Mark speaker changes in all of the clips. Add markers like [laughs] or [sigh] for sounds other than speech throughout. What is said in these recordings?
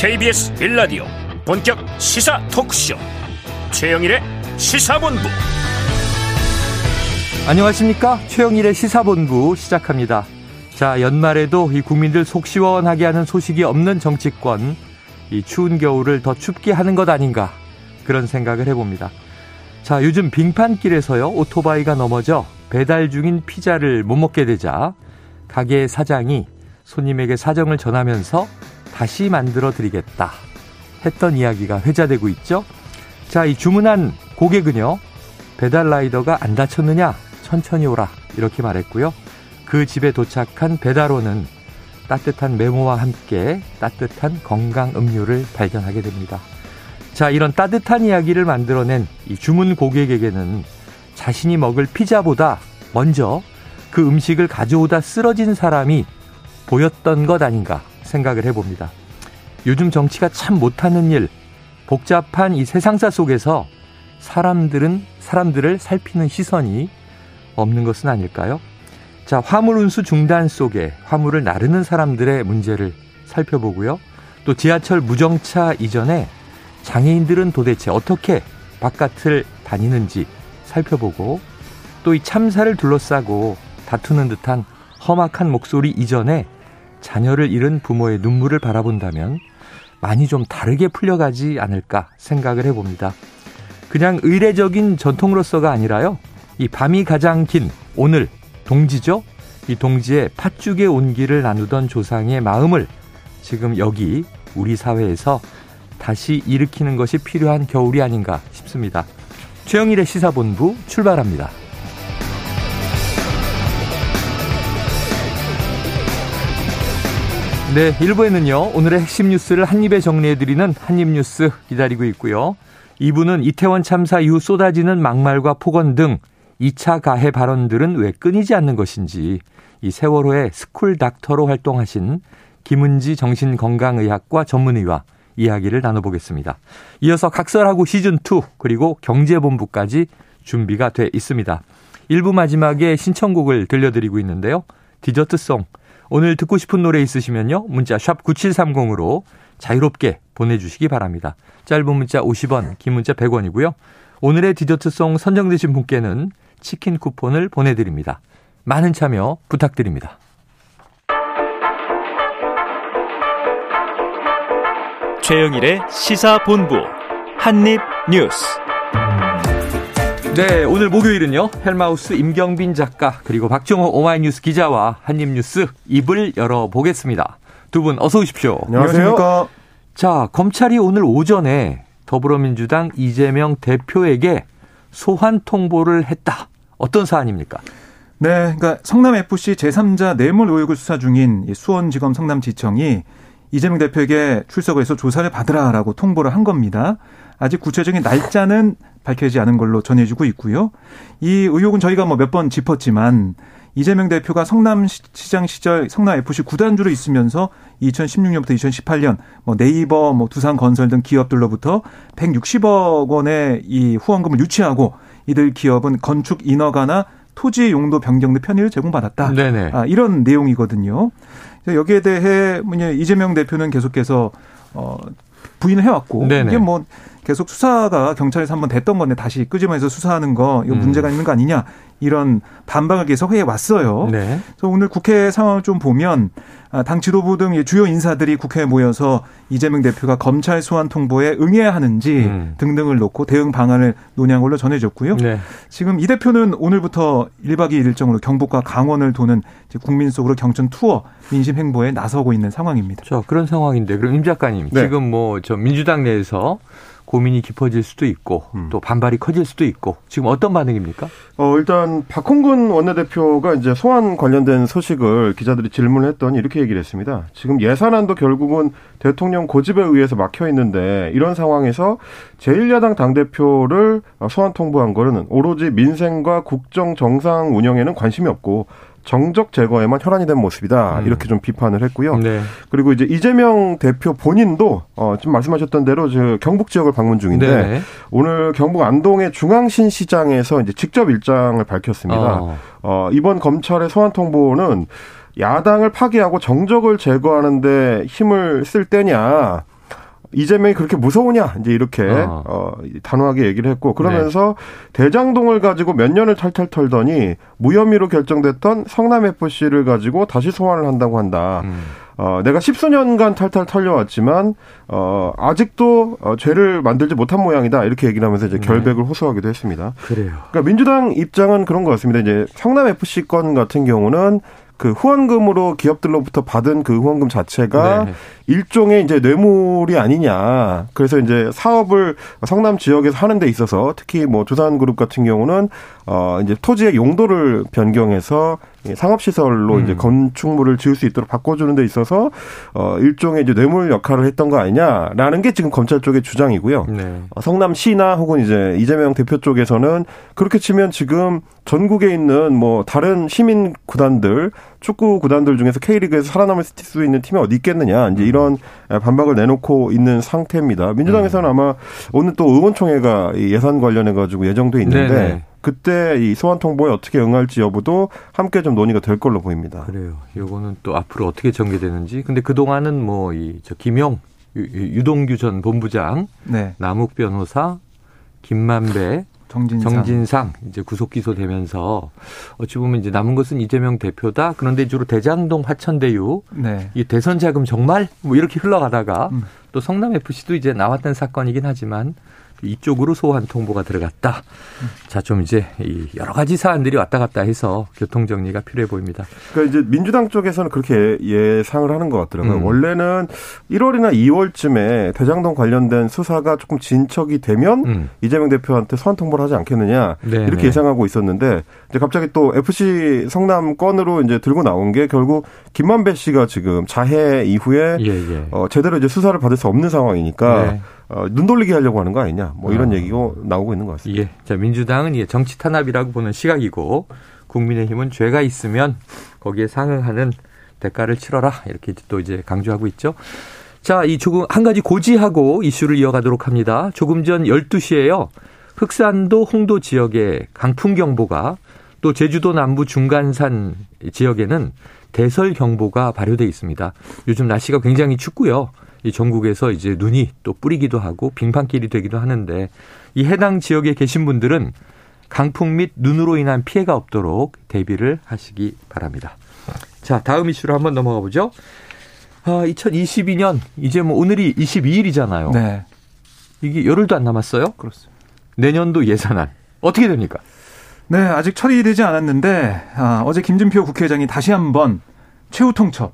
Speaker 1: KBS 빌라디오 본격 시사 토크쇼. 최영일의 시사본부.
Speaker 2: 안녕하십니까? 최영일의 시사본부 시작합니다. 자 연말에도 이 국민들 속 시원하게 하는 소식이 없는 정치권. 이 추운 겨울을 더 춥게 하는 것 아닌가? 그런 생각을 해봅니다. 자 요즘 빙판길에서요 오토바이가 넘어져 배달 중인 피자를 못 먹게 되자 가게 사장이 손님에게 사정을 전하면서 다시 만들어 드리겠다 했던 이야기가 회자되고 있죠. 자, 이 주문한 고객은요. 배달 라이더가 안 다쳤느냐? 천천히 오라. 이렇게 말했고요. 그 집에 도착한 배달원은 따뜻한 메모와 함께 따뜻한 건강 음료를 발견하게 됩니다. 자, 이런 따뜻한 이야기를 만들어낸 이 주문 고객에게는 자신이 먹을 피자보다 먼저 그 음식을 가져오다 쓰러진 사람이 보였던 것 아닌가 생각을 해봅니다. 요즘 정치가 참 못하는 일, 복잡한 이 세상사 속에서 사람들은 사람들을 살피는 시선이 없는 것은 아닐까요? 자, 화물 운수 중단 속에 화물을 나르는 사람들의 문제를 살펴보고요. 또 지하철 무정차 이전에 장애인들은 도대체 어떻게 바깥을 다니는지 살펴보고 또 이 참사를 둘러싸고 다투는 듯한 험악한 목소리 이전에 자녀를 잃은 부모의 눈물을 바라본다면 많이 좀 다르게 풀려가지 않을까 생각을 해봅니다. 그냥 의례적인 전통으로서가 아니라요. 이 밤이 가장 긴 오늘 동지죠. 이 동지의 팥죽의 온기를 나누던 조상의 마음을 지금 여기 우리 사회에서 다시 일으키는 것이 필요한 겨울이 아닌가 싶습니다. 최영일의 시사본부 출발합니다. 네, 1부에는요, 오늘의 핵심 뉴스를 한입에 정리해드리는 한입뉴스 기다리고 있고요. 2부는 이태원 참사 이후 쏟아지는 막말과 폭언 등 2차 가해 발언들은 왜 끊이지 않는 것인지 이 세월호의 school doctor로 활동하신 김은지 정신건강의학과 전문의와 이야기를 나눠보겠습니다. 이어서 각설하고 시즌2 그리고 경제본부까지 준비가 돼 있습니다. 1부 마지막에 신청곡을 들려드리고 있는데요. 디저트송 오늘 듣고 싶은 노래 있으시면요. 문자 샵 9730으로 자유롭게 보내주시기 바랍니다. 짧은 문자 50원, 긴 문자 100원이고요. 오늘의 디저트송 선정되신 분께는 치킨 쿠폰을 보내드립니다. 많은 참여 부탁드립니다.
Speaker 1: 최영일의 시사본부 한입뉴스
Speaker 2: 네, 오늘 목요일은요. 헬마우스 임경빈 작가 그리고 박정호 오마이뉴스 기자와 한입뉴스 입을 열어보겠습니다. 두 분 어서 오십시오.
Speaker 3: 안녕하십니까.
Speaker 2: 자, 검찰이 오늘 오전에 더불어민주당 이재명 대표에게 소환 통보를 했다. 어떤 사안입니까?
Speaker 3: 네, 그러니까 성남 FC 제3자 뇌물 의혹을 수사 중인 수원지검 성남지청이 이재명 대표에게 출석을 해서 조사를 받으라라고 통보를 한 겁니다. 아직 구체적인 날짜는 밝혀지지 않은 걸로 전해지고 있고요. 이 의혹은 저희가 뭐 몇 번 짚었지만 이재명 대표가 성남시장 시절 성남 FC 구단주로 있으면서 2016년부터 2018년 뭐 네이버, 뭐 두산건설 등 기업들로부터 160억 원의 이 후원금을 유치하고 이들 기업은 건축 인허가나 토지 용도 변경 등 편의를 제공받았다. 네네. 아, 이런 내용이거든요. 여기에 대해 이재명 대표는 계속해서 어 부인을 해왔고 네네. 이게 뭐 계속 수사가 경찰에서 한번 됐던 건데 다시 끄집어내서 수사하는 거 이거 음. 문제가 음. 있는 거 아니냐 이런 반박을 계속 해 왔어요. 네. 그래서 오늘 국회 상황을 좀 보면 아, 당 지도부 등 주요 인사들이 국회에 모여서 이재명 대표가 검찰 소환 통보에 응해야 하는지 음. 등등을 놓고 대응 방안을 논의한 걸로 전해졌고요. 네. 지금 이 대표는 오늘부터 1박 2일 일정으로 경북과 강원을 도는 국민 속으로 경천 투어 민심 행보에 나서고 있는 상황입니다.
Speaker 2: 저 그런 상황인데 그럼 임 작가님 네. 지금 뭐 저 민주당 내에서 고민이 깊어질 수도 있고 음. 또 반발이 커질 수도 있고 지금 어떤 반응입니까?
Speaker 4: 어 일단 박홍근 원내대표가 이제 소환 관련된 소식을 기자들이 질문했더니 이렇게 얘기를 했습니다. 지금 예산안도 결국은 대통령 고집에 의해서 막혀 있는데 이런 상황에서 제1야당 당대표를 소환 통보한 거는 오로지 민생과 국정 정상 운영에는 관심이 없고 정적 제거에만 혈안이 된 모습이다. 음. 이렇게 좀 비판을 했고요. 네. 그리고 이제 이재명 대표 본인도 어 지금 말씀하셨던 대로 저 경북 지역을 방문 중인데 네. 오늘 경북 안동의 중앙신 시장에서 이제 직접 일정을 밝혔습니다. 어. 어 이번 검찰의 소환 통보는 야당을 파괴하고 정적을 제거하는데 힘을 쓸 때냐 이재명이 그렇게 무서우냐 이제 이렇게 어. 어 단호하게 얘기를 했고 그러면서 네. 대장동을 가지고 몇 년을 탈탈 털더니 무혐의로 결정됐던 성남 FC를 가지고 다시 소환을 한다고 한다. 음. 어, 내가 십수년간 탈탈 털려왔지만, 어, 아직도 어, 죄를 만들지 못한 모양이다. 이렇게 얘기를 하면서 이제 네. 결백을 호소하기도 했습니다.
Speaker 2: 그래요.
Speaker 4: 그러니까 민주당 입장은 그런 것 같습니다. 이제 성남FC 건 같은 경우는 그 후원금으로 기업들로부터 받은 그 후원금 자체가 네. 일종의 이제 뇌물이 아니냐. 그래서 이제 사업을 성남 지역에서 하는 데 있어서 특히 뭐 두산그룹 같은 경우는 어 이제 토지의 용도를 변경해서 상업시설로 음. 이제 건축물을 지을 수 있도록 바꿔주는 데 있어서 어 일종의 이제 뇌물 역할을 했던 거 아니냐라는 게 지금 검찰 쪽의 주장이고요. 네. 어, 성남시나 혹은 이제 이재명 대표 쪽에서는 그렇게 치면 지금 전국에 있는 뭐 다른 시민 구단들 축구 구단들 중에서 K리그에서 살아남을 수 있는 팀이 어디 있겠느냐 이제 이런 반박을 내놓고 있는 상태입니다. 민주당에서는 음. 아마 오늘 또 의원총회가 예산 관련해 가지고 예정돼 있는데 네네. 그때 이 소환 통보에 어떻게 응할지 여부도 함께 좀 논의가 될 걸로 보입니다.
Speaker 2: 그래요. 요거는 또 앞으로 어떻게 전개되는지. 근데 그 동안은 뭐 이 저 김용 유동규 전 본부장, 네. 남욱 변호사, 김만배, 정진상. 정진상 이제 구속 기소되면서 어찌 보면 이제 남은 것은 이재명 대표다. 그런데 주로 대장동 화천대유 네. 이 대선 자금 정말 뭐 이렇게 흘러가다가 음. 또 성남 FC도 이제 나왔던 사건이긴 하지만 이쪽으로 소환 통보가 들어갔다. 자, 좀 이제 이 여러 가지 사안들이 왔다 갔다 해서 교통 정리가 필요해 보입니다.
Speaker 4: 그러니까 이제 민주당 쪽에서는 그렇게 예상을 하는 것 같더라고요. 음. 원래는 1월이나 2월쯤에 대장동 관련된 수사가 조금 진척이 되면 음. 이재명 대표한테 소환 통보를 하지 않겠느냐 네네. 이렇게 네. 예상하고 있었는데 이제 갑자기 또 FC 성남 건으로 이제 들고 나온 게 결국 김만배 씨가 지금 자해 이후에 예, 예. 어, 제대로 이제 수사를 받을 수 없는 상황이니까. 네. 어, 눈 돌리게 하려고 하는 거 아니냐. 뭐 이런 어. 얘기가 나오고 있는 것 같습니다.
Speaker 2: 예. 자, 민주당은 이 정치 탄압이라고 보는 시각이고 국민의힘은 죄가 있으면 거기에 상응하는 대가를 치러라. 이렇게 또 이제 강조하고 있죠. 자, 이 조금 한 가지 고지하고 이슈를 이어가도록 합니다. 조금 전 12시에요. 흑산도 홍도 지역에 강풍 경보가 또 제주도 남부 중간산 지역에는 대설 경보가 발효돼 있습니다. 요즘 날씨가 굉장히 춥고요. 이 전국에서 이제 눈이 또 뿌리기도 하고 빙판길이 되기도 하는데 이 해당 지역에 계신 분들은 강풍 및 눈으로 인한 피해가 없도록 대비를 하시기 바랍니다. 자, 다음 이슈로 한번 넘어가 보죠. 아, 2022년 이제 뭐 오늘이 22일이잖아요. 네. 이게 열흘도 안 남았어요?
Speaker 3: 그렇습니다.
Speaker 2: 내년도 예산안 어떻게 됩니까?
Speaker 3: 네, 아직 처리되지 않았는데 아, 어제 김진표 국회의장이 다시 한번 최후 통첩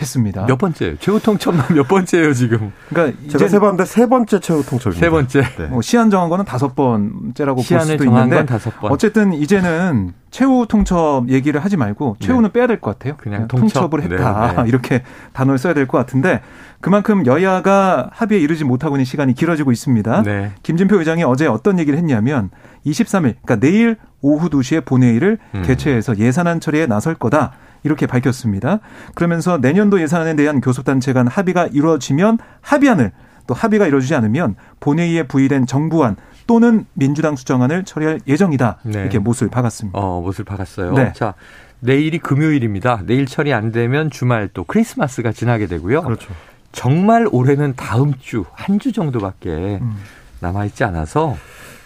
Speaker 3: 했습니다.
Speaker 2: 몇 번째? 최후 통첩만 [laughs] 몇 번째예요 지금?
Speaker 4: 그러니까 제가 세 번째 세 번째 최후 통첩입니다.
Speaker 2: 세 번째.
Speaker 3: 네. 뭐 시한 정한 거는 다섯 번째라고 볼 수도 있는데 다섯 번. 어쨌든 이제는 최후 통첩 얘기를 하지 말고 최후는 네. 빼야 될 것 같아요. 그냥 통첩. 을 했다 네, 네. [laughs] 이렇게 단어를 써야 될 것 같은데 그만큼 여야가 합의에 이르지 못하고 있는 시간이 길어지고 있습니다. 네. 김진표 의장이 어제 어떤 얘기를 했냐면 23일, 그러니까 내일 오후 2시에 본회의를 음. 개최해서 예산안 처리에 나설 거다. 이렇게 밝혔습니다. 그러면서 내년도 예산안에 대한 교섭단체 간 합의가 이루어지면 합의안을 또 합의가 이루어지지 않으면 본회의에 부의된 정부안 또는 민주당 수정안을 처리할 예정이다. 네. 이렇게 못을 박았습니다.
Speaker 2: 어, 못을 박았어요. 네. 자, 내일이 금요일입니다. 내일 처리 안 되면 주말 또 크리스마스가 지나게 되고요.
Speaker 3: 그렇죠.
Speaker 2: 정말 올해는 다음 주, 한 주 정도밖에 음. 남아있지 않아서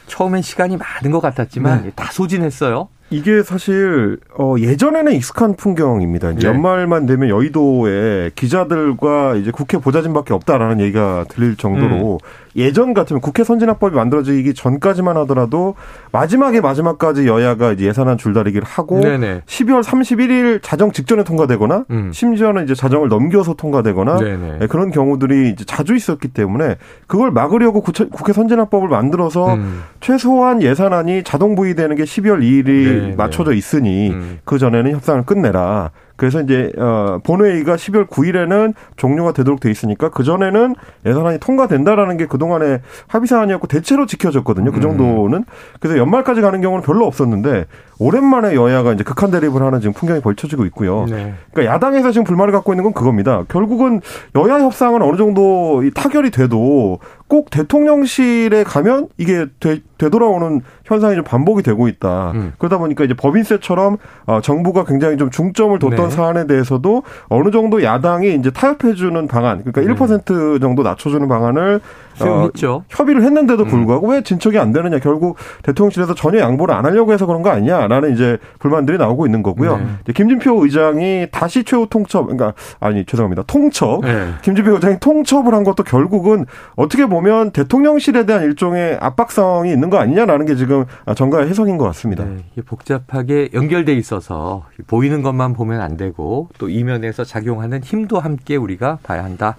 Speaker 2: 처음엔 시간이 많은 것 같았지만 네. 다 소진했어요.
Speaker 4: 이게 사실 어 예전에는 익숙한 풍경입니다. 네. 연말만 되면 여의도에 기자들과 이제 국회 보좌진밖에 없다라는 얘기가 들릴 정도로 음. 예전 같으면 국회 선진화법이 만들어지기 전까지만 하더라도 마지막에 마지막까지 여야가 이제 예산안 줄다리기를 하고 네네. 12월 31일 자정 직전에 통과되거나 음. 심지어는 이제 자정을 넘겨서 통과되거나 네, 그런 경우들이 이제 자주 있었기 때문에 그걸 막으려고 국회 선진화법을 만들어서 음. 최소한 예산안이 자동 부의되는 게 12월 2일이 네네. 맞춰져 있으니 음. 그 전에는 협상을 끝내라. 그래서 이제 어 본회의가 12월 9일에는 종료가 되도록 돼 있으니까 그 전에는 예산안이 통과된다라는 게 그동안의 합의 사안이었고 대체로 지켜졌거든요. 그 음. 정도는. 그래서 연말까지 가는 경우는 별로 없었는데 오랜만에 여야가 이제 극한 대립을 하는 지금 풍경이 벌쳐지고 있고요. 네. 그러니까 야당에서 지금 불만을 갖고 있는 건 그겁니다. 결국은 여야 협상은 어느 정도 타결이 돼도 꼭 대통령실에 가면 이게 되, 되돌아오는 현상이 좀 반복이 되고 있다. 음. 그러다 보니까 이제 법인세처럼 어, 정부가 굉장히 좀 중점을 뒀던 네. 사안에 대해서도 어느 정도 야당이 이제 타협해주는 방안, 그러니까 네. 1% 정도 낮춰주는 방안을
Speaker 2: 수용했죠.
Speaker 4: 어, 협의를 했는데도 음. 불구하고 음. 왜 진척이 안 되느냐. 결국 대통령실에서 전혀 양보를 안 하려고 해서 그런 거 아니냐라는 이제 불만들이 나오고 있는 거고요. 네. 김진표 의장이 다시 최후 통첩, 그러니까 아니 죄송합니다. 통첩. 네. 김진표 의장이 통첩을 한 것도 결국은 어떻게 보면 대통령실에 대한 일종의 압박성이 있는 거 아니냐라는 게 지금 정가의 해석인 것 같습니다. 네.
Speaker 2: 복잡하게 연결돼 있어서 보이는 것만 보면 안 되고 또 이면에서 작용하는 힘도 함께 우리가 봐야 한다.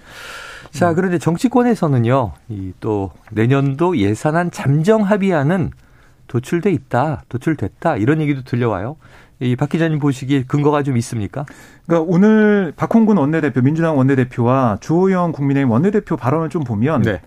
Speaker 2: 자, 그런데 정치권에서는요, 이 또 내년도 예산안 잠정 합의안은 도출돼 있다, 도출됐다 이런 얘기도 들려와요. 이박 기자님 보시기에 근거가 좀 있습니까?
Speaker 3: 그러니까 오늘 박홍근 원내대표, 민주당 원내대표와 주호영 국민의힘 원내대표 발언을 좀 보면 네.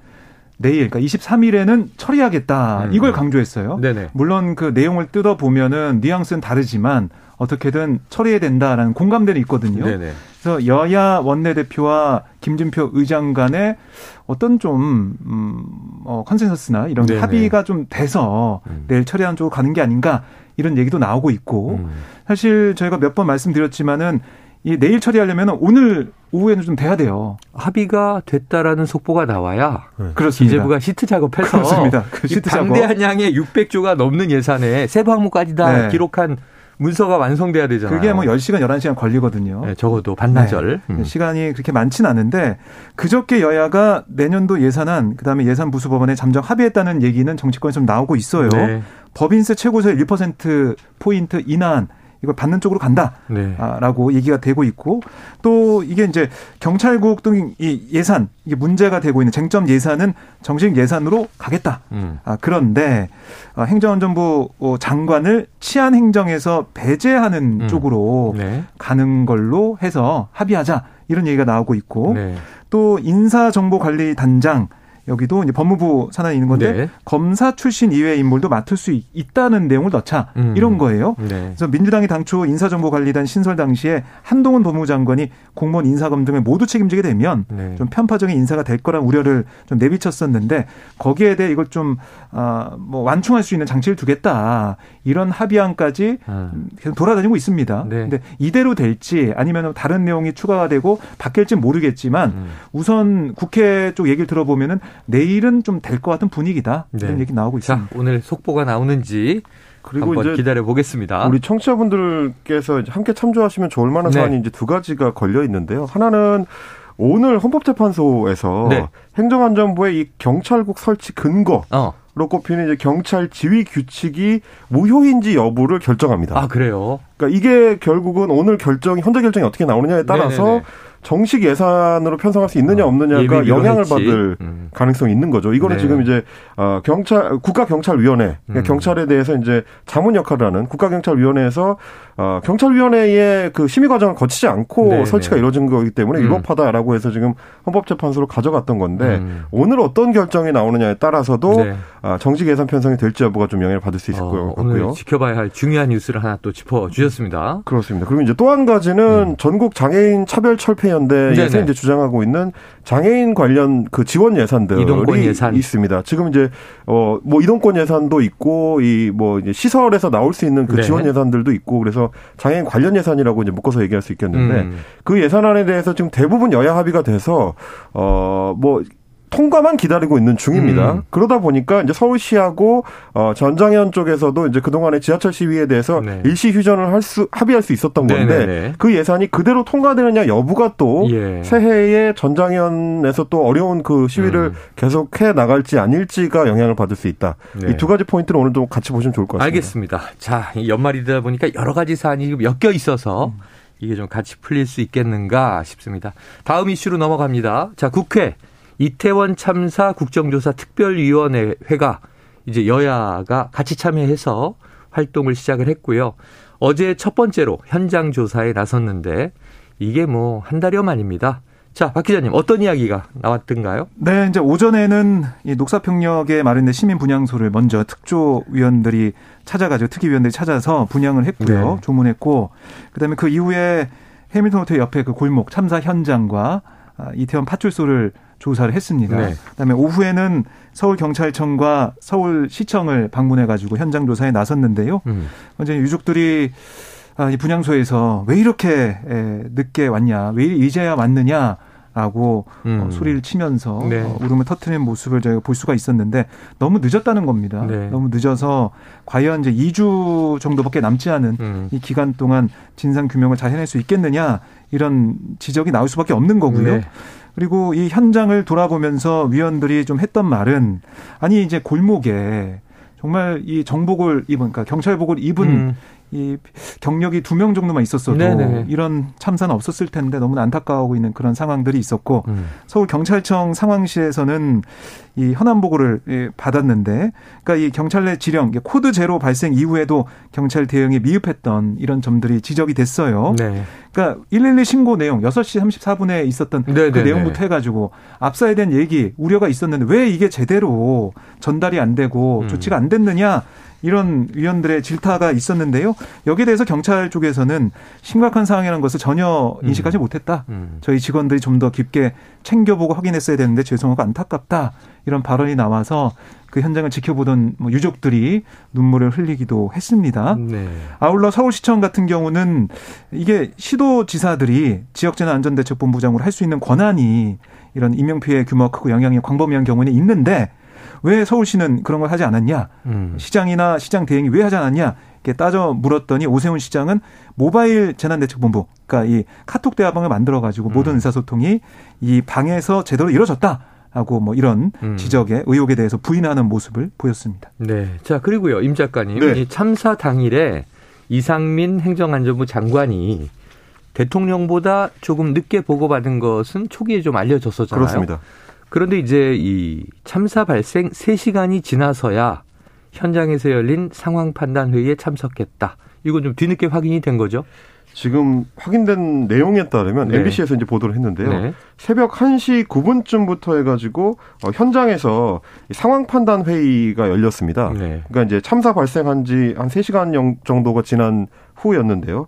Speaker 3: 내일, 그러니까 23일에는 처리하겠다. 음. 이걸 강조했어요. 네네. 물론 그 내용을 뜯어 보면은 뉘앙스는 다르지만 어떻게든 처리해야 된다라는 공감대는 있거든요. 네네. 그래서 여야 원내대표와 김준표 의장 간에 어떤 좀, 음, 어, 컨센서스나 이런 네네. 합의가 좀 돼서 음. 내일 처리하는 쪽으로 가는 게 아닌가 이런 얘기도 나오고 있고 음. 사실 저희가 몇 번 말씀드렸지만은 이 내일 처리하려면 오늘 오후에는 좀 돼야 돼요.
Speaker 2: 합의가 됐다라는 속보가 나와야
Speaker 3: 네. 그렇습니다.
Speaker 2: 기재부가 시트 작업해서
Speaker 3: 그렇습니다. 그
Speaker 2: 시트 방대한 양의 600조가 넘는 예산에 세 방목까지 다 네. 기록한 문서가 완성돼야 되잖아요.
Speaker 3: 그게 뭐 10시간, 11시간 걸리거든요.
Speaker 2: 네, 적어도 반나절.
Speaker 3: 네. 음. 시간이 그렇게 많지는 않은데 그저께 여야가 내년도 예산안, 그다음에 예산 부수 법안에 잠정 합의했다는 얘기는 정치권에서 좀 나오고 있어요. 네. 법인세 최고세 1% 포인트 인하한 이걸 받는 쪽으로 간다라고 네. 얘기가 되고 있고 또 이게 이제 경찰국 등 이 예산 이게 문제가 되고 있는 쟁점 예산은 정식 예산으로 가겠다. 음. 아 그런데 어, 행정안전부 어, 장관을 치안 행정에서 배제하는 음. 쪽으로 네. 가는 걸로 해서 합의하자 이런 얘기가 나오고 있고 네. 또 인사정보관리단장 여기도 이제 법무부 산하에 있는 건데 네. 검사 출신 이외의 인물도 맡을 수 있다는 내용을 넣자 음. 이런 거예요. 네. 그래서 민주당이 당초 인사정보관리단 신설 당시에 한동훈 법무부 장관이 공무원 인사검 등을 모두 책임지게 되면 네. 좀 편파적인 인사가 될 거란 우려를 좀 내비쳤었는데 거기에 대해 이걸 좀뭐 아, 완충할 수 있는 장치를 두겠다 이런 합의안까지 아. 계속 돌아다니고 있습니다. 네. 근데 이대로 될지 아니면 다른 내용이 추가가 되고 바뀔지 모르겠지만 음. 우선 국회 쪽 얘기를 들어보면은 내일은 좀 될 것 같은 분위기다. 네. 이런 얘기 나오고 있습니다.
Speaker 2: 자, 오늘 속보가 나오는지 그리고 한번 이제 기다려 보겠습니다.
Speaker 4: 우리 청취자분들께서 함께 참조하시면 좋을 만한 네. 사안이 이제 두 가지가 걸려 있는데요. 하나는 오늘 헌법재판소에서 네. 행정안전부의 이 경찰국 설치 근거 어. 로 꼽히는 이제 경찰 지휘 규칙이 무효인지 여부를 결정합니다.
Speaker 2: 아 그래요?
Speaker 4: 그러니까 이게 결국은 오늘 결정이 현재 결정이 어떻게 나오느냐에 따라서 네네네. 정식 예산으로 편성할 수 있느냐 어, 없느냐가 영향을 했지. 받을 음. 가능성이 있는 거죠. 이거는 네. 지금 이제 어 경찰 국가경찰위원회 그러니까 음. 경찰에 대해서 이제 자문 역할을 하는 국가경찰위원회에서 어 경찰위원회의 그 심의 과정을 거치지 않고 네 설치가 네. 이루어진 거기 때문에 음. 위법하다라고 해서 지금 헌법재판소로 가져갔던 건데 음. 오늘 어떤 결정이 나오느냐에 따라서도 네. 어, 정식 예산 편성이 될지 여부가 좀 영향을 받을 수 있을 어, 것 같고요.
Speaker 2: 지켜봐야 할 중요한 뉴스를 하나 또 짚어 주셨습니다.
Speaker 4: 그렇습니다. 그리고 이제 또 한 가지는 음. 전국 장애인 차별 철폐 연대에서 이제 주장하고 있는 장애인 관련 그 지원 예산들이 이동권 예산. 있습니다. 지금 이제 어 뭐 이동권 예산도 있고 이 뭐 이제 시설에서 나올 수 있는 그 네. 지원 예산들도 있고 그래서 장애인 관련 예산이라고 이제 묶어서 얘기할 수 있겠는데 음. 그 예산안에 대해서 지금 대부분 여야 합의가 돼서 어뭐 통과만 기다리고 있는 중입니다. 음. 그러다 보니까 이제 서울시하고 어 전장현 쪽에서도 이제 그동안의 지하철 시위에 대해서 네. 일시 휴전을 할 수 합의할 수 있었던 건데 네네네. 그 예산이 그대로 통과되느냐 여부가 또 예. 새해에 전장현에서 또 어려운 그 시위를 음. 계속해 나갈지 아닐지가 영향을 받을 수 있다. 네. 이두 가지 포인트를 오늘 도 같이 보시면 좋을 것 같습니다.
Speaker 2: 알겠습니다. 자, 연말이다 보니까 여러 가지 사안이 엮여 있어서 음. 이게 좀 같이 풀릴 수 있겠는가 싶습니다. 다음 이슈로 넘어갑니다. 자, 국회 이태원 참사 국정조사 특별위원회가 이제 여야가 같이 참여해서 활동을 시작을 했고요. 어제 첫 번째로 현장 조사에 나섰는데 이게 뭐 한 달여 만입니다. 자, 박 기자님 어떤 이야기가 나왔던가요?
Speaker 3: 네, 이제 오전에는 이 녹사평역에 마련된 시민 분향소를 먼저 특조위원들이 찾아가지고 특위위원들이 찾아서 분양을 했고요. 네. 조문했고 그 다음에 그 이후에 해밀턴 호텔 옆에 그 골목 참사 현장과 아, 이태원 파출소를 조사를 했습니다.
Speaker 2: 네.
Speaker 3: 그다음에 오후에는 서울 경찰청과 서울 시청을 방문해 가지고 현장 조사에 나섰는데요.
Speaker 2: 음.
Speaker 3: 이제 유족들이 아, 이 분향소에서 왜 이렇게 에, 늦게 왔냐, 왜 이제야 왔느냐. 라고
Speaker 2: 음.
Speaker 3: 어, 소리를 치면서
Speaker 2: 네.
Speaker 3: 어, 울음을 터트리는 모습을 저희가 볼 수가 있었는데 너무 늦었다는 겁니다.
Speaker 2: 네.
Speaker 3: 너무 늦어서 과연 이제 2주 정도밖에 남지 않은
Speaker 2: 음.
Speaker 3: 이 기간 동안 진상 규명을 잘 해낼 수 있겠느냐 이런 지적이 나올 수밖에 없는 거고요.
Speaker 2: 네.
Speaker 3: 그리고 이 현장을 돌아보면서 위원들이 좀 했던 말은 아니 이제 골목에 정말 이 정복을 입은 그러니까 경찰복을 입은
Speaker 2: 음.
Speaker 3: 이 경력이 두 명 정도만 있었어도
Speaker 2: 네네.
Speaker 3: 이런 참사는 없었을 텐데 너무 안타까워하고 있는 그런 상황들이 있었고
Speaker 2: 음.
Speaker 3: 서울 경찰청 상황실에서는 이 현안 보고를 예, 받았는데, 그러니까 이 경찰 내 지령 코드 제로 발생 이후에도 경찰 대응이 미흡했던 이런 점들이 지적이 됐어요.
Speaker 2: 네.
Speaker 3: 그러니까 112 신고 내용 6시 34분에 있었던 그
Speaker 2: 네네네.
Speaker 3: 내용부터 해 가지고 압사에 대한 얘기 우려가 있었는데 왜 이게 제대로 전달이 안 되고
Speaker 2: 음.
Speaker 3: 조치가 안 됐느냐 이런 위원들의 질타가 있었는데요. 여기에 대해서 경찰 쪽에서는 심각한 상황이라는 것을 전혀 인식하지 못했다.
Speaker 2: 음.
Speaker 3: 저희 직원들이 좀 더 깊게 챙겨보고 확인했어야 되는데 죄송하고 안타깝다 이런 발언이 나와서 그 현장을 지켜보던 뭐 유족들이 눈물을 흘리기도 했습니다.
Speaker 2: 네.
Speaker 3: 아울러 서울시청 같은 경우는 이게 시도지사들이 지역재난안전대책본부장으로 할 수 있는 권한이 이런 인명피해 규모가 크고 영향이 광범위한 경우는 있는데 왜 서울시는 그런 걸 하지 않았냐?
Speaker 2: 음.
Speaker 3: 시장이나 시장 대행이 왜 하지 않았냐? 이렇게 따져 물었더니 오세훈 시장은 모바일 재난대책본부, 그러니까 이 카톡 대화방을 만들어 가지고 모든 의사소통이 이 방에서 제대로 이루어졌다. 하고 뭐 이런
Speaker 2: 음.
Speaker 3: 지적에 의혹에 대해서 부인하는 모습을 보였습니다.
Speaker 2: 네. 자, 그리고요, 임 작가님.
Speaker 4: 네.
Speaker 2: 이 참사 당일에 이상민 행정안전부 장관이 대통령보다 조금 늦게 보고받은 것은 초기에 좀 알려졌었잖아요.
Speaker 4: 그렇습니다.
Speaker 2: 그런데 이제 이 참사 발생 3시간이 지나서야 현장에서 열린 상황 판단 회의에 참석했다. 이건 좀 뒤늦게 확인이 된 거죠?
Speaker 4: 지금 확인된 내용에 따르면
Speaker 2: 네.
Speaker 4: MBC에서 이제 보도를 했는데요.
Speaker 2: 네.
Speaker 4: 새벽 1시 9분쯤부터 해가지고 어, 현장에서 이 상황 판단 회의가 열렸습니다.
Speaker 2: 네.
Speaker 4: 그러니까 이제 참사 발생한 지 한 3시간 정도가 지난 후였는데요.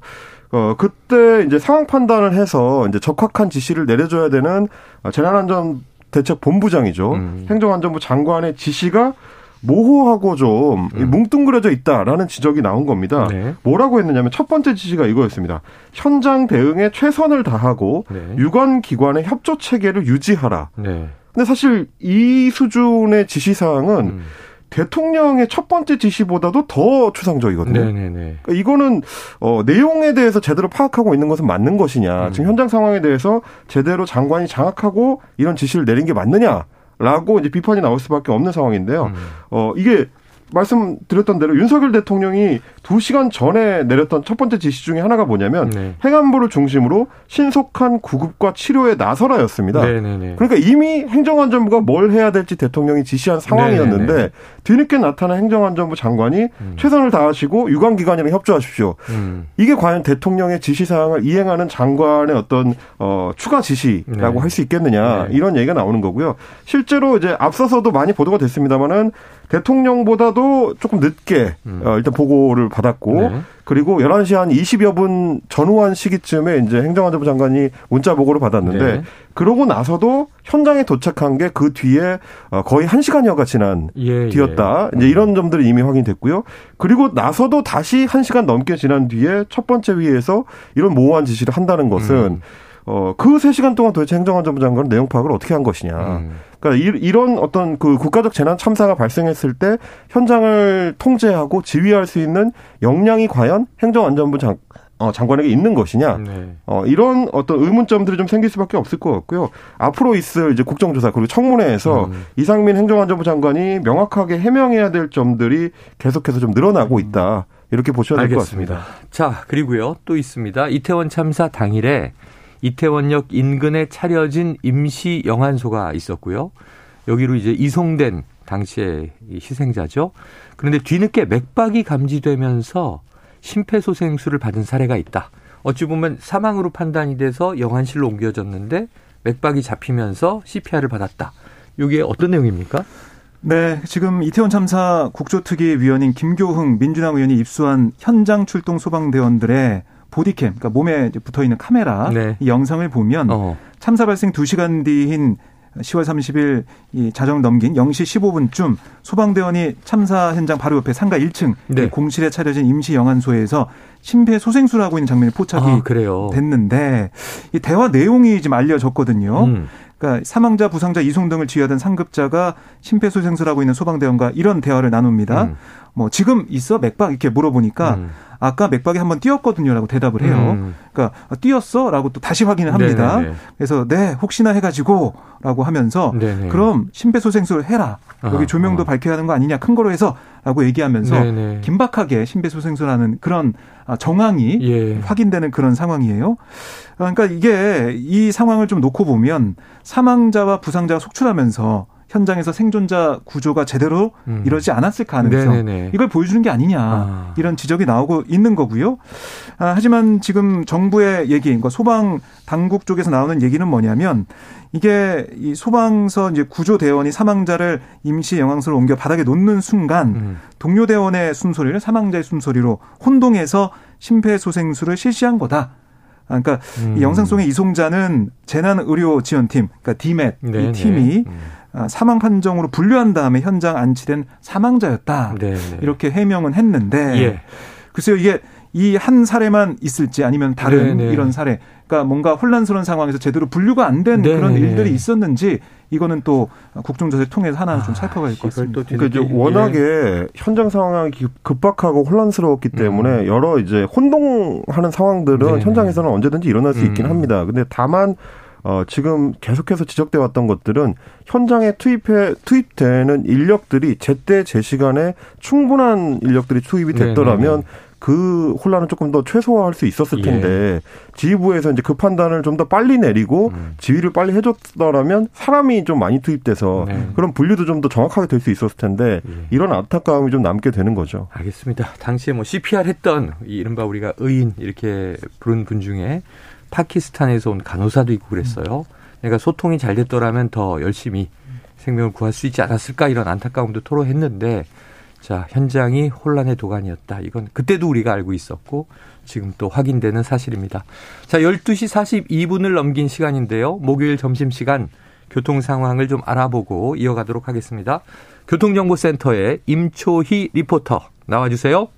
Speaker 4: 어, 그때 이제 상황 판단을 해서 이제 적확한 지시를 내려줘야 되는 어, 재난안전 대책 본부장이죠.
Speaker 2: 음.
Speaker 4: 행정안전부 장관의 지시가 모호하고 좀
Speaker 2: 음.
Speaker 4: 뭉뚱그려져 있다라는 지적이 나온 겁니다.
Speaker 2: 네.
Speaker 4: 뭐라고 했느냐면 첫 번째 지시가 이거였습니다. 현장 대응에 최선을 다하고
Speaker 2: 네.
Speaker 4: 유관 기관의 협조 체계를 유지하라.
Speaker 2: 네.
Speaker 4: 근데 사실 이 수준의 지시 사항은
Speaker 2: 음.
Speaker 4: 대통령의 첫 번째 지시보다도 더 추상적이거든요.
Speaker 2: 네네네.
Speaker 4: 그러니까 이거는 어, 내용에 대해서 제대로 파악하고 있는 것은 맞는 것이냐,
Speaker 2: 음.
Speaker 4: 지금 현장 상황에 대해서 제대로 장관이 장악하고 이런 지시를 내린 게 맞느냐라고 이제 비판이 나올 수밖에 없는 상황인데요.
Speaker 2: 음.
Speaker 4: 어, 이게 말씀드렸던 대로 윤석열 대통령이 두 시간 전에 내렸던 첫 번째 지시 중에 하나가 뭐냐면
Speaker 2: 네.
Speaker 4: 행안부를 중심으로 신속한 구급과 치료에 나서라였습니다.
Speaker 2: 네네네.
Speaker 4: 그러니까 이미 행정안전부가 뭘 해야 될지 대통령이 지시한 상황이었는데
Speaker 2: 네네네.
Speaker 4: 뒤늦게 나타난 행정안전부 장관이
Speaker 2: 음.
Speaker 4: 최선을 다하시고 유관기관이랑 협조하십시오.
Speaker 2: 음.
Speaker 4: 이게 과연 대통령의 지시사항을 이행하는 장관의 어떤 어, 추가 지시라고
Speaker 2: 네.
Speaker 4: 할수 있겠느냐
Speaker 2: 네.
Speaker 4: 이런 얘기가 나오는 거고요. 실제로 이제 앞서서도 많이 보도가 됐습니다만은 대통령보다도 조금 늦게
Speaker 2: 음.
Speaker 4: 어, 일단 보고를 받았고
Speaker 2: 네.
Speaker 4: 그리고 11시 한 20여 분 전후한 시기쯤에 이제 행정안전부 장관이 문자 보고를 받았는데
Speaker 2: 네.
Speaker 4: 그러고 나서도 현장에 도착한 게 그 뒤에 어, 거의 1시간여가 지난
Speaker 2: 예,
Speaker 4: 뒤였다.
Speaker 2: 예.
Speaker 4: 이제 이런 점들이 이미 확인됐고요. 그리고 나서도 다시 1시간 넘게 지난 뒤에 첫 번째 회의에서 이런 모호한 지시를 한다는 것은
Speaker 2: 음.
Speaker 4: 어, 그 3시간 동안 도대체 행정안전부 장관은 내용 파악을 어떻게 한 것이냐.
Speaker 2: 음.
Speaker 4: 그러니까 이, 이런 어떤 그 국가적 재난 참사가 발생했을 때 현장을 통제하고 지휘할 수 있는 역량이 과연 행정안전부 장, 어, 장관에게 있는 것이냐.
Speaker 2: 네.
Speaker 4: 어, 이런 어떤 의문점들이 좀 생길 수밖에 없을 것 같고요. 앞으로 있을 이제 국정조사 그리고 청문회에서
Speaker 2: 음.
Speaker 4: 이상민 행정안전부 장관이 명확하게 해명해야 될 점들이 계속해서 좀 늘어나고 있다. 이렇게 보셔야 될 것. 같습니다.
Speaker 2: 자, 그리고요. 또 있습니다. 이태원 참사 당일에 이태원역 인근에 차려진 임시 영안소가 있었고요. 여기로 이제 이송된 당시의 이 희생자죠. 그런데 뒤늦게 맥박이 감지되면서 심폐소생술을 받은 사례가 있다. 어찌 보면 사망으로 판단이 돼서 영안실로 옮겨졌는데 맥박이 잡히면서 CPR을 받았다. 이게 어떤 내용입니까?
Speaker 3: 네, 지금 이태원 참사 국조특위 위원인 김교흥 민주당 의원이 입수한 현장 출동 소방대원들의 보디캠, 그러니까 몸에 붙어 있는 카메라
Speaker 2: 네.
Speaker 3: 이 영상을 보면
Speaker 2: 어.
Speaker 3: 참사 발생 2시간 뒤인 10월 30일 이 자정 넘긴 0시 15분쯤 소방대원이 참사 현장 바로 옆에 상가 1층 네. 공실에 차려진 임시 영안소에서 심폐소생술을 하고 있는 장면이 포착이 아, 됐는데 이 대화 내용이 지금 알려졌거든요. 음. 그러니까 사망자, 부상자, 이송 등을 지휘하던 상급자가 심폐소생술하고 있는 소방대원과 이런 대화를 나눕니다. 음. 뭐 지금 있어 맥박 이렇게 물어보니까 음. 아까 맥박에 한번 뛰었거든요라고 대답을 해요. 음. 그러니까 아, 뛰었어라고 또 다시 확인을 합니다. 네네. 그래서 네 혹시나 해가지고라고 하면서 네네. 그럼 심폐소생술 해라. 여기 아, 조명도 아. 밝혀야 하는 거 아니냐 큰 거로 해서라고 얘기하면서 네네. 긴박하게 심폐소생술하는 그런 아, 정황이 예. 확인되는 그런 상황이에요. 그러니까 이게 이 상황을 좀 놓고 보면 사망자와 부상자가 속출하면서 현장에서 생존자 구조가 제대로 음. 이러지 않았을 가능성 네네네. 이걸 보여주는 게 아니냐 아. 이런 지적이 나오고 있는 거고요. 아, 하지만 지금 정부의 얘기, 그러니까 소방 당국 쪽에서 나오는 얘기는 뭐냐면 이게 이 소방서 이제 구조 대원이 사망자를 임시 영양소로 옮겨 바닥에 놓는 순간 음. 동료 대원의 숨소리를 사망자의 숨소리로 혼동해서 심폐소생술을 실시한 거다. 아, 그러니까 음. 이 영상 속의 이송자는 재난의료 지원팀, 그러니까 디멧 이 팀이 음. 아, 사망 판정으로 분류한 다음에 현장 안치된 사망자였다. 네네. 이렇게 해명은 했는데 예. 글쎄요 이게 이 한 사례만 있을지 아니면 다른 네네. 이런 사례 그러니까 뭔가 혼란스러운 상황에서 제대로 분류가 안 된 그런 일들이 있었는지 이거는 또 국정조사를 통해서 하나 좀 아, 살펴봐야 될것 같습니다.
Speaker 4: 그러니까 이제 워낙에 예. 현장 상황이 급박하고 혼란스러웠기 때문에 음. 여러 이제 혼동하는 상황들은 네네. 현장에서는 언제든지 일어날 수 있긴 음. 합니다. 근데 다만 어, 지금 계속해서 지적돼 왔던 것들은 현장에 투입해, 투입되는 인력들이 제때 제 시간에 충분한 인력들이 투입이 네, 됐더라면 네네네. 그 혼란은 조금 더 최소화할 수 있었을 예. 텐데 예. 지휘부에서 이제 그 판단을 좀 더 빨리 내리고 음. 지휘를 빨리 해줬더라면 사람이 좀 많이 투입돼서 네. 그런 분류도 좀 더 정확하게 될 수 있었을 텐데 예. 이런 안타까움이 좀 남게 되는 거죠.
Speaker 2: 알겠습니다. 당시에 뭐 CPR 했던 이른바 우리가 의인 이렇게 부른 분 중에 파키스탄에서 온 간호사도 있고 그랬어요. 그러니까 소통이 잘 됐더라면 더 열심히 생명을 구할 수 있지 않았을까 이런 안타까움도 토로했는데 자, 현장이 혼란의 도가니였다. 이건 그때도 우리가 알고 있었고 지금 또 확인되는 사실입니다. 자, 12시 42분을 넘긴 시간인데요. 목요일 점심시간 교통 상황을 좀 알아보고 이어가도록 하겠습니다. 교통정보센터의 임초희 리포터 나와주세요.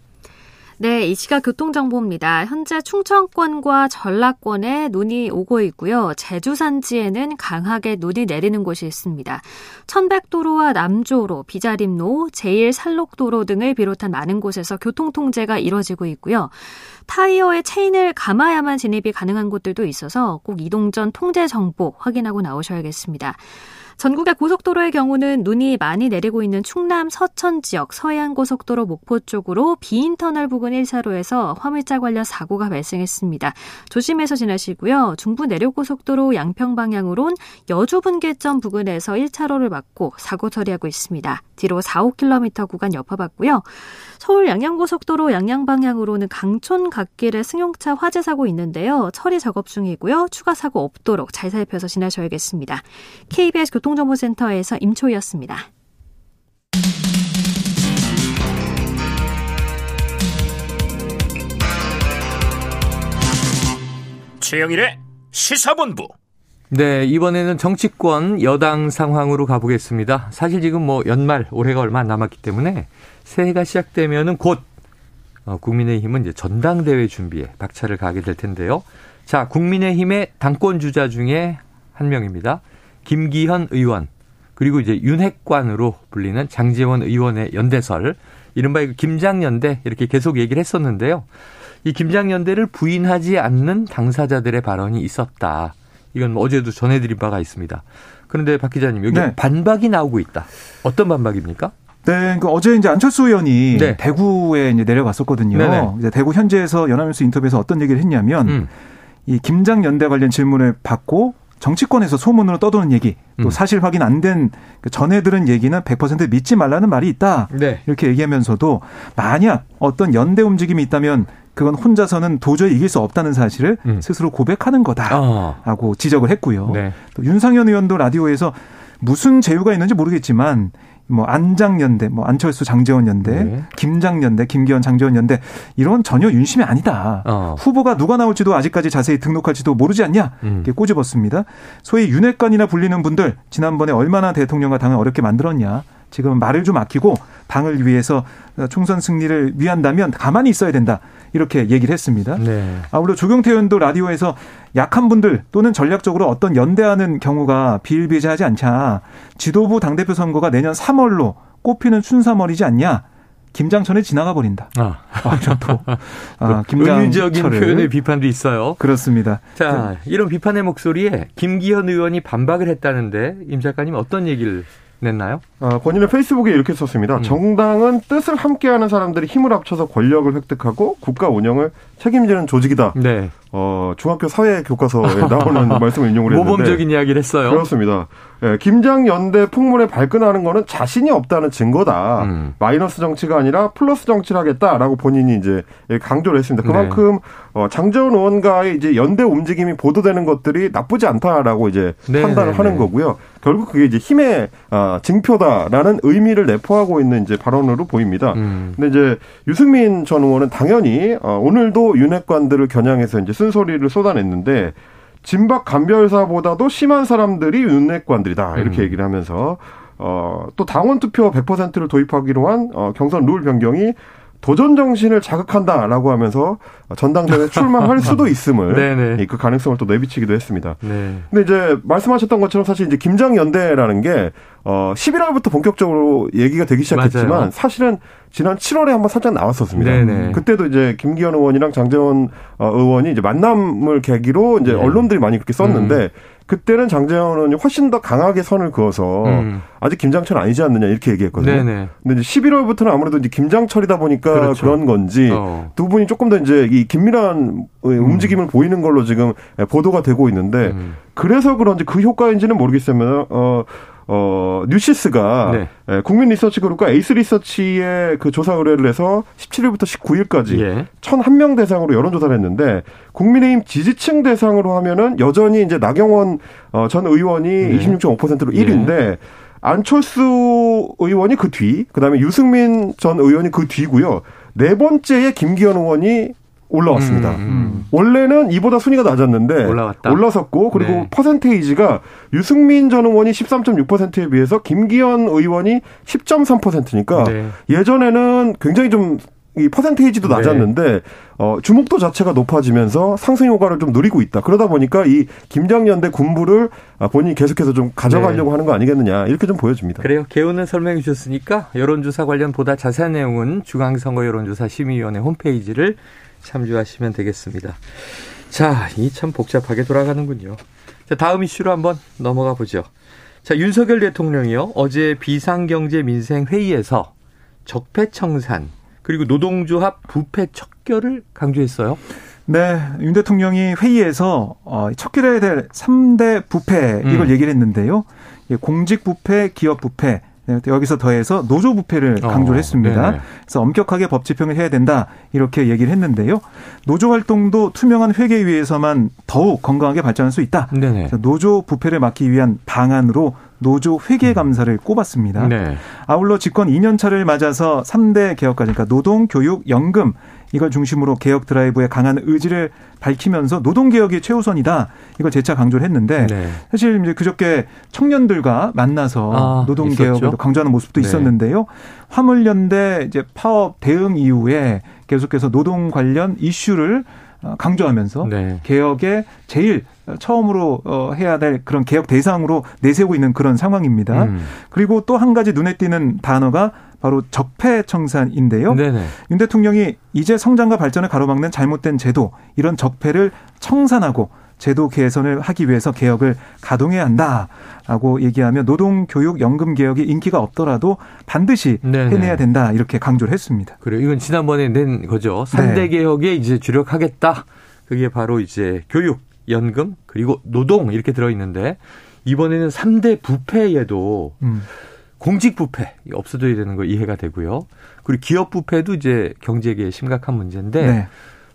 Speaker 5: 네, 이 시각 교통정보입니다. 현재 충청권과 전라권에 눈이 오고 있고요. 제주 산지에는 강하게 눈이 내리는 곳이 있습니다. 천백도로와 남조로, 비자림로, 제1산록도로 등을 비롯한 많은 곳에서 교통통제가 이뤄지고 있고요. 타이어의 체인을 감아야만 진입이 가능한 곳들도 있어서 꼭 이동 전 통제 정보 확인하고 나오셔야겠습니다. 전국의 고속도로의 경우는 눈이 많이 내리고 있는 충남 서천 지역 서해안 고속도로 목포 쪽으로 비인 터널 부근 1차로에서 화물차 관련 사고가 발생했습니다. 조심해서 지나시고요. 중부 내륙 고속도로 양평 방향으론 여주 분계점 부근에서 1차로를 막고 사고 처리하고 있습니다. 뒤로 4, 5km 구간 여파받고요. 서울 양양고속도로 양양 방향으로는 강촌 갓길에 승용차 화재 사고 있는데요. 처리 작업 중이고요. 추가 사고 없도록 잘 살펴서 지나셔야겠습니다. KBS 교통 정보센터에서 임초희였습니다.
Speaker 1: 최영일의 시사본부.
Speaker 2: 네, 이번에는 정치권 여당 상황으로 가보겠습니다. 사실 지금 뭐 연말 올해가 얼마 안 남았기 때문에 새해가 시작되면은 곧 어, 국민의힘은 이제 전당대회 준비에 박차를 가게 될 텐데요. 자, 국민의힘의 당권 주자 중에 한 명입니다. 김기현 의원 그리고 이제 윤핵관으로 불리는 장재원 의원의 연대설 이른바 김장연대 이렇게 계속 얘기를 했었는데요. 이 김장연대를 부인하지 않는 당사자들의 발언이 있었다. 이건 뭐 어제도 전해드린 바가 있습니다. 그런데 박 기자님 여기 네. 반박이 나오고 있다. 어떤 반박입니까?
Speaker 3: 네, 그러니까 어제 이제 안철수 의원이 네. 대구에 이제 내려갔었거든요. 네네. 이제 대구 현지에서 연합뉴스 인터뷰에서 어떤 얘기를 했냐면 음. 이 김장 연대 관련 질문을 받고 정치권에서 소문으로 떠도는 얘기, 또 음. 사실 확인 안된그 전해 들은 얘기는 100% 믿지 말라는 말이 있다. 네. 이렇게 얘기하면서도 만약 어떤 연대 움직임이 있다면 그건 혼자서는 도저히 이길 수 없다는 사실을 음. 스스로 고백하는 거다라고 어. 지적을 했고요. 네. 또 윤상현 의원도 라디오에서 무슨 제휴가 있는지 모르겠지만 뭐 안장연대, 뭐 안철수 장재원 연대, 네. 김장연대, 김기현 장재원 연대 이런 전혀 윤심이 아니다. 어. 후보가 누가 나올지도 아직까지 자세히 등록할지도 모르지 않냐 음. 이렇게 꼬집었습니다. 소위 윤핵관이나 불리는 분들 지난번에 얼마나 대통령과 당을 어렵게 만들었냐. 지금 말을 좀 아끼고 당을 위해서 총선 승리를 위한다면 가만히 있어야 된다. 이렇게 얘기를 했습니다. 네. 아울러 조경태 의원도 라디오에서 약한 분들 또는 전략적으로 어떤 연대하는 경우가 비일비재하지 않자 지도부 당대표 선거가 내년 3월로 꼽히는 춘삼월이지 않냐. 김장천에 지나가 버린다. 아, 아 또 [laughs]
Speaker 2: 아, 김장적인 표현의 비판도 있어요.
Speaker 3: 그렇습니다.
Speaker 2: 자, 이런 비판의 목소리에 김기현 의원이 반박을 했다는데 임 작가님 어떤 얘기를 냈나요?
Speaker 4: 어, 본인의 페이스북에 이렇게 썼습니다. 음. 정당은 뜻을 함께하는 사람들이 힘을 합쳐서 권력을 획득하고 국가 운영을 책임지는 조직이다. 네. 어, 중학교 사회 교과서에 나오는 [laughs] 말씀을 인용을 했는데
Speaker 2: 모범적인 이야기를 했어요.
Speaker 4: 그렇습니다. 예, 김장연대 풍문에 발끈하는 거는 자신이 없다는 증거다. 음. 마이너스 정치가 아니라 플러스 정치를 하겠다라고 본인이 이제 강조를 했습니다. 그만큼 네. 어, 장재원 의원과의 이제 연대 움직임이 보도되는 것들이 나쁘지 않다라고 이제 네, 판단을 네, 하는 네. 거고요. 결국 그게 이제 힘의 어, 증표다라는 의미를 내포하고 있는 이제 발언으로 보입니다. 음. 근데 이제 유승민 전 의원은 당연히 어, 오늘도 윤핵관들을 겨냥해서 이제 쓴소리를 쏟아냈는데 진박 간별사보다도 심한 사람들이 윤핵관들이다 이렇게 음. 얘기를 하면서 어, 또 당원 투표 100%를 도입하기로 한 어, 경선 룰 변경이 도전 정신을 자극한다라고 하면서 전당대회 출마할 수도 [laughs] 있음을 그 가능성을 또 내비치기도 했습니다. 네. 근데 이제 말씀하셨던 것처럼 사실 이제 김장 연대라는 게 어, 11월부터 본격적으로 얘기가 되기 시작했지만 맞아요. 사실은 지난 7월에 한번 살짝 나왔었습니다. 네네. 그때도 이제 김기현 의원이랑 장재원 어, 의원이 이제 만남을 계기로 이제 네. 언론들이 많이 그렇게 썼는데 음. 그때는 장재원 의원이 훨씬 더 강하게 선을 그어서 음. 아직 김장철 아니지 않느냐 이렇게 얘기했거든요. 네네. 근데 이제 11월부터는 아무래도 이제 김장철이다 보니까 그렇죠. 그런 건지 어. 두 분이 조금 더 이제 이 긴밀한 음. 움직임을 보이는 걸로 지금 보도가 되고 있는데 음. 그래서 그런지 그 효과인지는 모르겠으면 어 어, 뉴시스가 네. 예, 국민 리서치 그룹과 에이스 리서치의 그 조사 의뢰를 해서 17일부터 19일까지 예. 1,001명 대상으로 여론조사를 했는데 국민의힘 지지층 대상으로 하면은 여전히 이제 나경원 어, 전 의원이 네. 26.5%로 1위인데 예. 안철수 의원이 그 뒤, 그 다음에 유승민 전 의원이 그 뒤고요. 네 번째에 김기현 의원이 올라왔습니다. 음, 음. 원래는 이보다 순위가 낮았는데 올라왔다. 올라섰고 그리고 네. 퍼센테이지가 유승민 전 의원이 13.6%에 비해서 김기현 의원이 10.3%니까 네. 예전에는 굉장히 좀 이 퍼센테이지도 네. 낮았는데 네. 어, 주목도 자체가 높아지면서 상승 효과를 좀 누리고 있다. 그러다 보니까 이 김장연대 군부를 아, 본인이 계속해서 좀 가져가려고 네. 하는 거 아니겠느냐 이렇게 좀 보여집니다.
Speaker 2: 그래요. 개요는 설명해 주셨으니까 여론조사 관련 보다 자세한 내용은 중앙선거 여론조사 심의위원회 홈페이지를 참조하시면 되겠습니다. 자, 이 참 복잡하게 돌아가는군요. 자, 다음 이슈로 한번 넘어가 보죠. 자, 윤석열 대통령이요. 어제 비상경제 민생 회의에서 적폐청산 그리고 노동조합 부패 척결을 강조했어요.
Speaker 3: 네, 윤 대통령이 회의에서 어, 척결해야 될 3대 부패 이걸 음. 얘기를 했는데요. 공직 부패, 기업 부패, 네, 여기서 더해서 노조 부패를 어, 강조를 했습니다. 네 그래서 엄격하게 법 집행을 해야 된다 이렇게 얘기를 했는데요. 노조 활동도 투명한 회계 위에서만 더욱 건강하게 발전할 수 있다. 노조 부패를 막기 위한 방안으로 노조 회계 감사를 꼽았습니다. 네. 아울러 집권 2년 차를 맞아서 3대 개혁까지 그러니까 노동, 교육, 연금 이걸 중심으로 개혁 드라이브의 강한 의지를 밝히면서 노동 개혁이 최우선이다. 이걸 재차 강조를 했는데 네. 사실 이제 그저께 청년들과 만나서 아, 노동 개혁을 강조하는 모습도 네. 있었는데요. 화물연대 이제 파업 대응 이후에 계속해서 노동 관련 이슈를 어, 강조하면서 네. 개혁의 제일 처음으로 어, 해야 될 그런 개혁 대상으로 내세우고 있는 그런 상황입니다. 음. 그리고 또 한 가지 눈에 띄는 단어가 바로 적폐청산인데요. 네네. 윤 대통령이 이제 성장과 발전을 가로막는 잘못된 제도 이런 적폐를 청산하고 제도 개선을 하기 위해서 개혁을 가동해야 한다라고 얘기하며 노동, 교육, 연금 개혁이 인기가 없더라도 반드시 네네. 해내야 된다 이렇게 강조를 했습니다.
Speaker 2: 그래요. 이건 지난번에 낸 거죠. 3대 네. 개혁에 이제 주력하겠다. 그게 바로 이제 교육, 연금 그리고 노동 이렇게 들어 있는데 이번에는 3대 부패에도 음. 공직 부패 없어져야 되는 거 이해가 되고요. 그리고 기업 부패도 이제 경제계에 심각한 문제인데 네.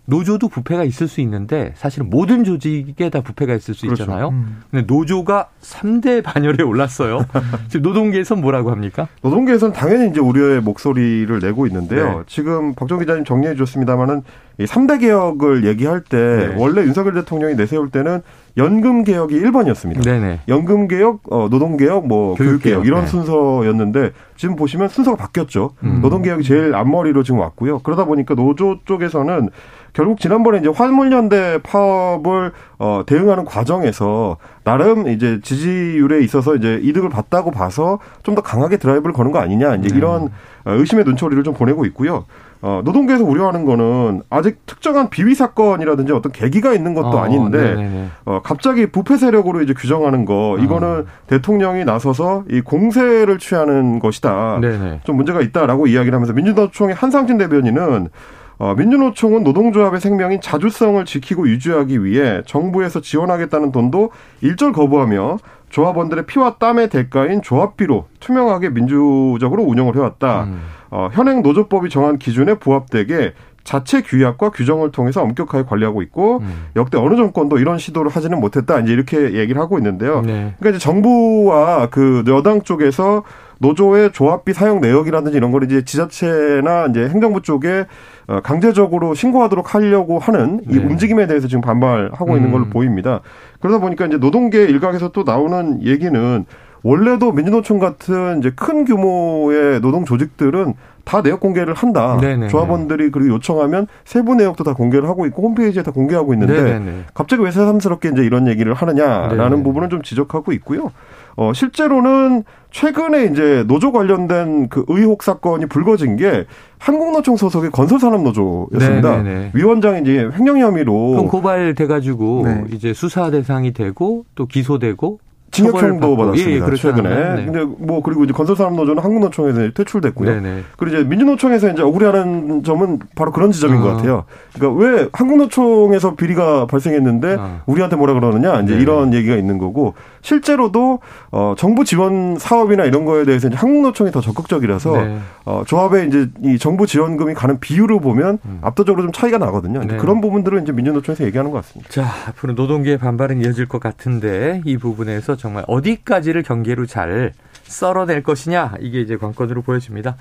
Speaker 2: 노조도 부패가 있을 수 있는데 사실은 모든 조직에 다 부패가 있을 수
Speaker 4: 그렇죠.
Speaker 2: 있잖아요.
Speaker 3: 음.
Speaker 2: 근데 노조가 3대 반열에 올랐어요. [laughs] 지금 노동계에선 뭐라고 합니까?
Speaker 4: 노동계에서는 당연히 이제 우려의 목소리를 내고 있는데요.
Speaker 2: 네.
Speaker 4: 지금 박정 기자님 정리해 주셨습니다만은 이 3대 개혁을 얘기할 때
Speaker 2: 네.
Speaker 4: 원래 윤석열 대통령이 내세울 때는 연금 개혁이 1번이었습니다.
Speaker 2: 네네.
Speaker 4: 연금 개혁, 어, 노동 개혁, 뭐
Speaker 2: 교육
Speaker 4: 개혁 이런
Speaker 2: 네.
Speaker 4: 순서였는데 지금 보시면 순서가 바뀌었죠.
Speaker 2: 음.
Speaker 4: 노동 개혁이 제일 앞머리로 지금 왔고요. 그러다 보니까 노조 쪽에서는 결국 지난번에 이제 화물연대 파업을 어, 대응하는 과정에서 나름 이제 지지율에 있어서 이제 이득을 봤다고 봐서 좀 더 강하게 드라이브를 거는 거 아니냐 이제
Speaker 2: 네.
Speaker 4: 이런 어, 의심의 눈초리를 좀 보내고 있고요. 어, 노동계에서 우려하는 거는 아직 특정한 비위 사건이라든지 어떤 계기가 있는 것도
Speaker 2: 어,
Speaker 4: 아닌데
Speaker 2: 네네네.
Speaker 4: 어, 갑자기 부패 세력으로 이제 규정하는 거, 이거는
Speaker 2: 어.
Speaker 4: 대통령이 나서서 이 공세를 취하는 것이다.
Speaker 2: 네네.
Speaker 4: 좀 문제가 있다라고 이야기를 하면서 민주노총의 한상진 대변인은 어, 민주노총은 노동조합의 생명인 자주성을 지키고 유지하기 위해 정부에서 지원하겠다는 돈도 일절 거부하며 조합원들의 피와 땀의 대가인 조합비로 투명하게 민주적으로 운영을 해왔다.
Speaker 2: 음.
Speaker 4: 어, 현행 노조법이 정한 기준에 부합되게 자체 규약과 규정을 통해서 엄격하게 관리하고 있고
Speaker 2: 음.
Speaker 4: 역대 어느 정권도 이런 시도를 하지는 못했다. 이제 이렇게 얘기를 하고 있는데요.
Speaker 2: 네.
Speaker 4: 그러니까 이제 정부와 그 여당 쪽에서 노조의 조합비 사용 내역이라든지 이런 걸 이제 지자체나 이제 행정부 쪽에 어, 강제적으로 신고하도록 하려고 하는 이
Speaker 2: 네.
Speaker 4: 움직임에 대해서 지금 반발하고 있는
Speaker 2: 음.
Speaker 4: 걸로 보입니다. 그러다 보니까 이제 노동계 일각에서 또 나오는 얘기는 원래도 민주노총 같은 이제 큰 규모의 노동 조직들은 다 내역 공개를 한다.
Speaker 2: 네네네.
Speaker 4: 조합원들이 그리고 요청하면 세부 내역도 다 공개를 하고 있고 홈페이지에 다 공개하고 있는데
Speaker 2: 네네네.
Speaker 4: 갑자기 왜 새삼스럽게 이제 이런 얘기를 하느냐라는
Speaker 2: 네네.
Speaker 4: 부분은 좀 지적하고 있고요. 어, 실제로는 최근에 이제 노조 관련된 그 의혹 사건이 불거진 게 한국노총 소속의 건설산업노조였습니다.
Speaker 2: 네네네.
Speaker 4: 위원장이 이제 횡령 혐의로
Speaker 2: 고발돼가지고
Speaker 3: 네.
Speaker 2: 이제 수사 대상이 되고 또 기소되고
Speaker 4: 징역형도. 받았습니다.
Speaker 2: 예, 예, 그렇죠.
Speaker 4: 최근에.
Speaker 2: 네.
Speaker 4: 근데 뭐 그리고 이제 건설산업노조는 한국노총에서 퇴출됐고요.
Speaker 2: 네네.
Speaker 4: 그리고 이제 민주노총에서 이제 억울해하는 점은 바로 그런 지점인
Speaker 2: 어.
Speaker 4: 것 같아요. 그러니까 왜 한국노총에서 비리가 발생했는데
Speaker 2: 어.
Speaker 4: 우리한테 뭐라 그러느냐 이제
Speaker 2: 네.
Speaker 4: 이런 얘기가 있는 거고 실제로도 어 정부 지원 사업이나 이런 거에 대해서 이제 한국노총이 더 적극적이라서
Speaker 2: 네.
Speaker 4: 어 조합에 이제 이 정부 지원금이 가는 비율을 보면
Speaker 2: 음.
Speaker 4: 압도적으로 좀 차이가 나거든요.
Speaker 2: 네.
Speaker 4: 그런 부분들은 이제 민주노총에서 얘기하는 것 같습니다.
Speaker 2: 자, 앞으로 노동계의 반발은 이어질 것 같은데 이 부분에서 정말 어디까지를 경계로 잘 썰어낼 것이냐 이게 이제 관건으로 보여집니다.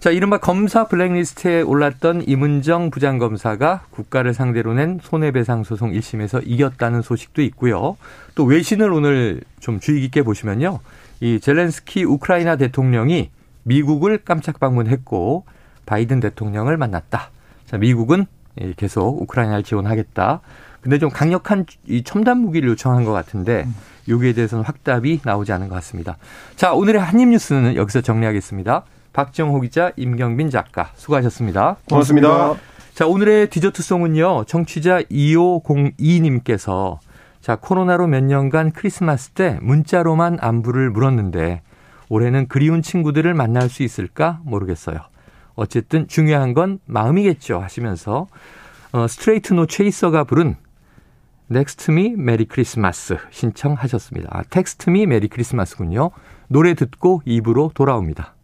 Speaker 2: 자, 이른바 검사 블랙리스트에 올랐던 이문정 부장검사가 국가를 상대로 낸 손해배상 소송 1심에서 이겼다는 소식도 있고요. 또 외신을 오늘 좀 주의 깊게 보시면요. 이 젤렌스키 우크라이나 대통령이 미국을 깜짝 방문했고 바이든 대통령을 만났다. 자, 미국은 예, 계속 우크라이나를 지원하겠다. 근데 좀 강력한 이 첨단 무기를 요청한 것 같은데 여기에 대해서는 확답이 나오지 않은 것 같습니다. 자, 오늘의 한입 뉴스는 여기서 정리하겠습니다. 박정호 기자, 임경빈 작가 수고하셨습니다.
Speaker 4: 고맙습니다.
Speaker 2: 자, 오늘의 디저트송은요. 청취자 2502님께서 자, 코로나로 몇 년간 크리스마스 때 문자로만 안부를 물었는데 올해는 그리운 친구들을 만날 수 있을까 모르겠어요. 어쨌든 중요한 건 마음이겠죠 하시면서 어, Straight No Chaser가 부른 Next Me Merry Christmas 신청하셨습니다. 아, Text Me Merry Christmas군요. 노래 듣고 2부로 돌아옵니다.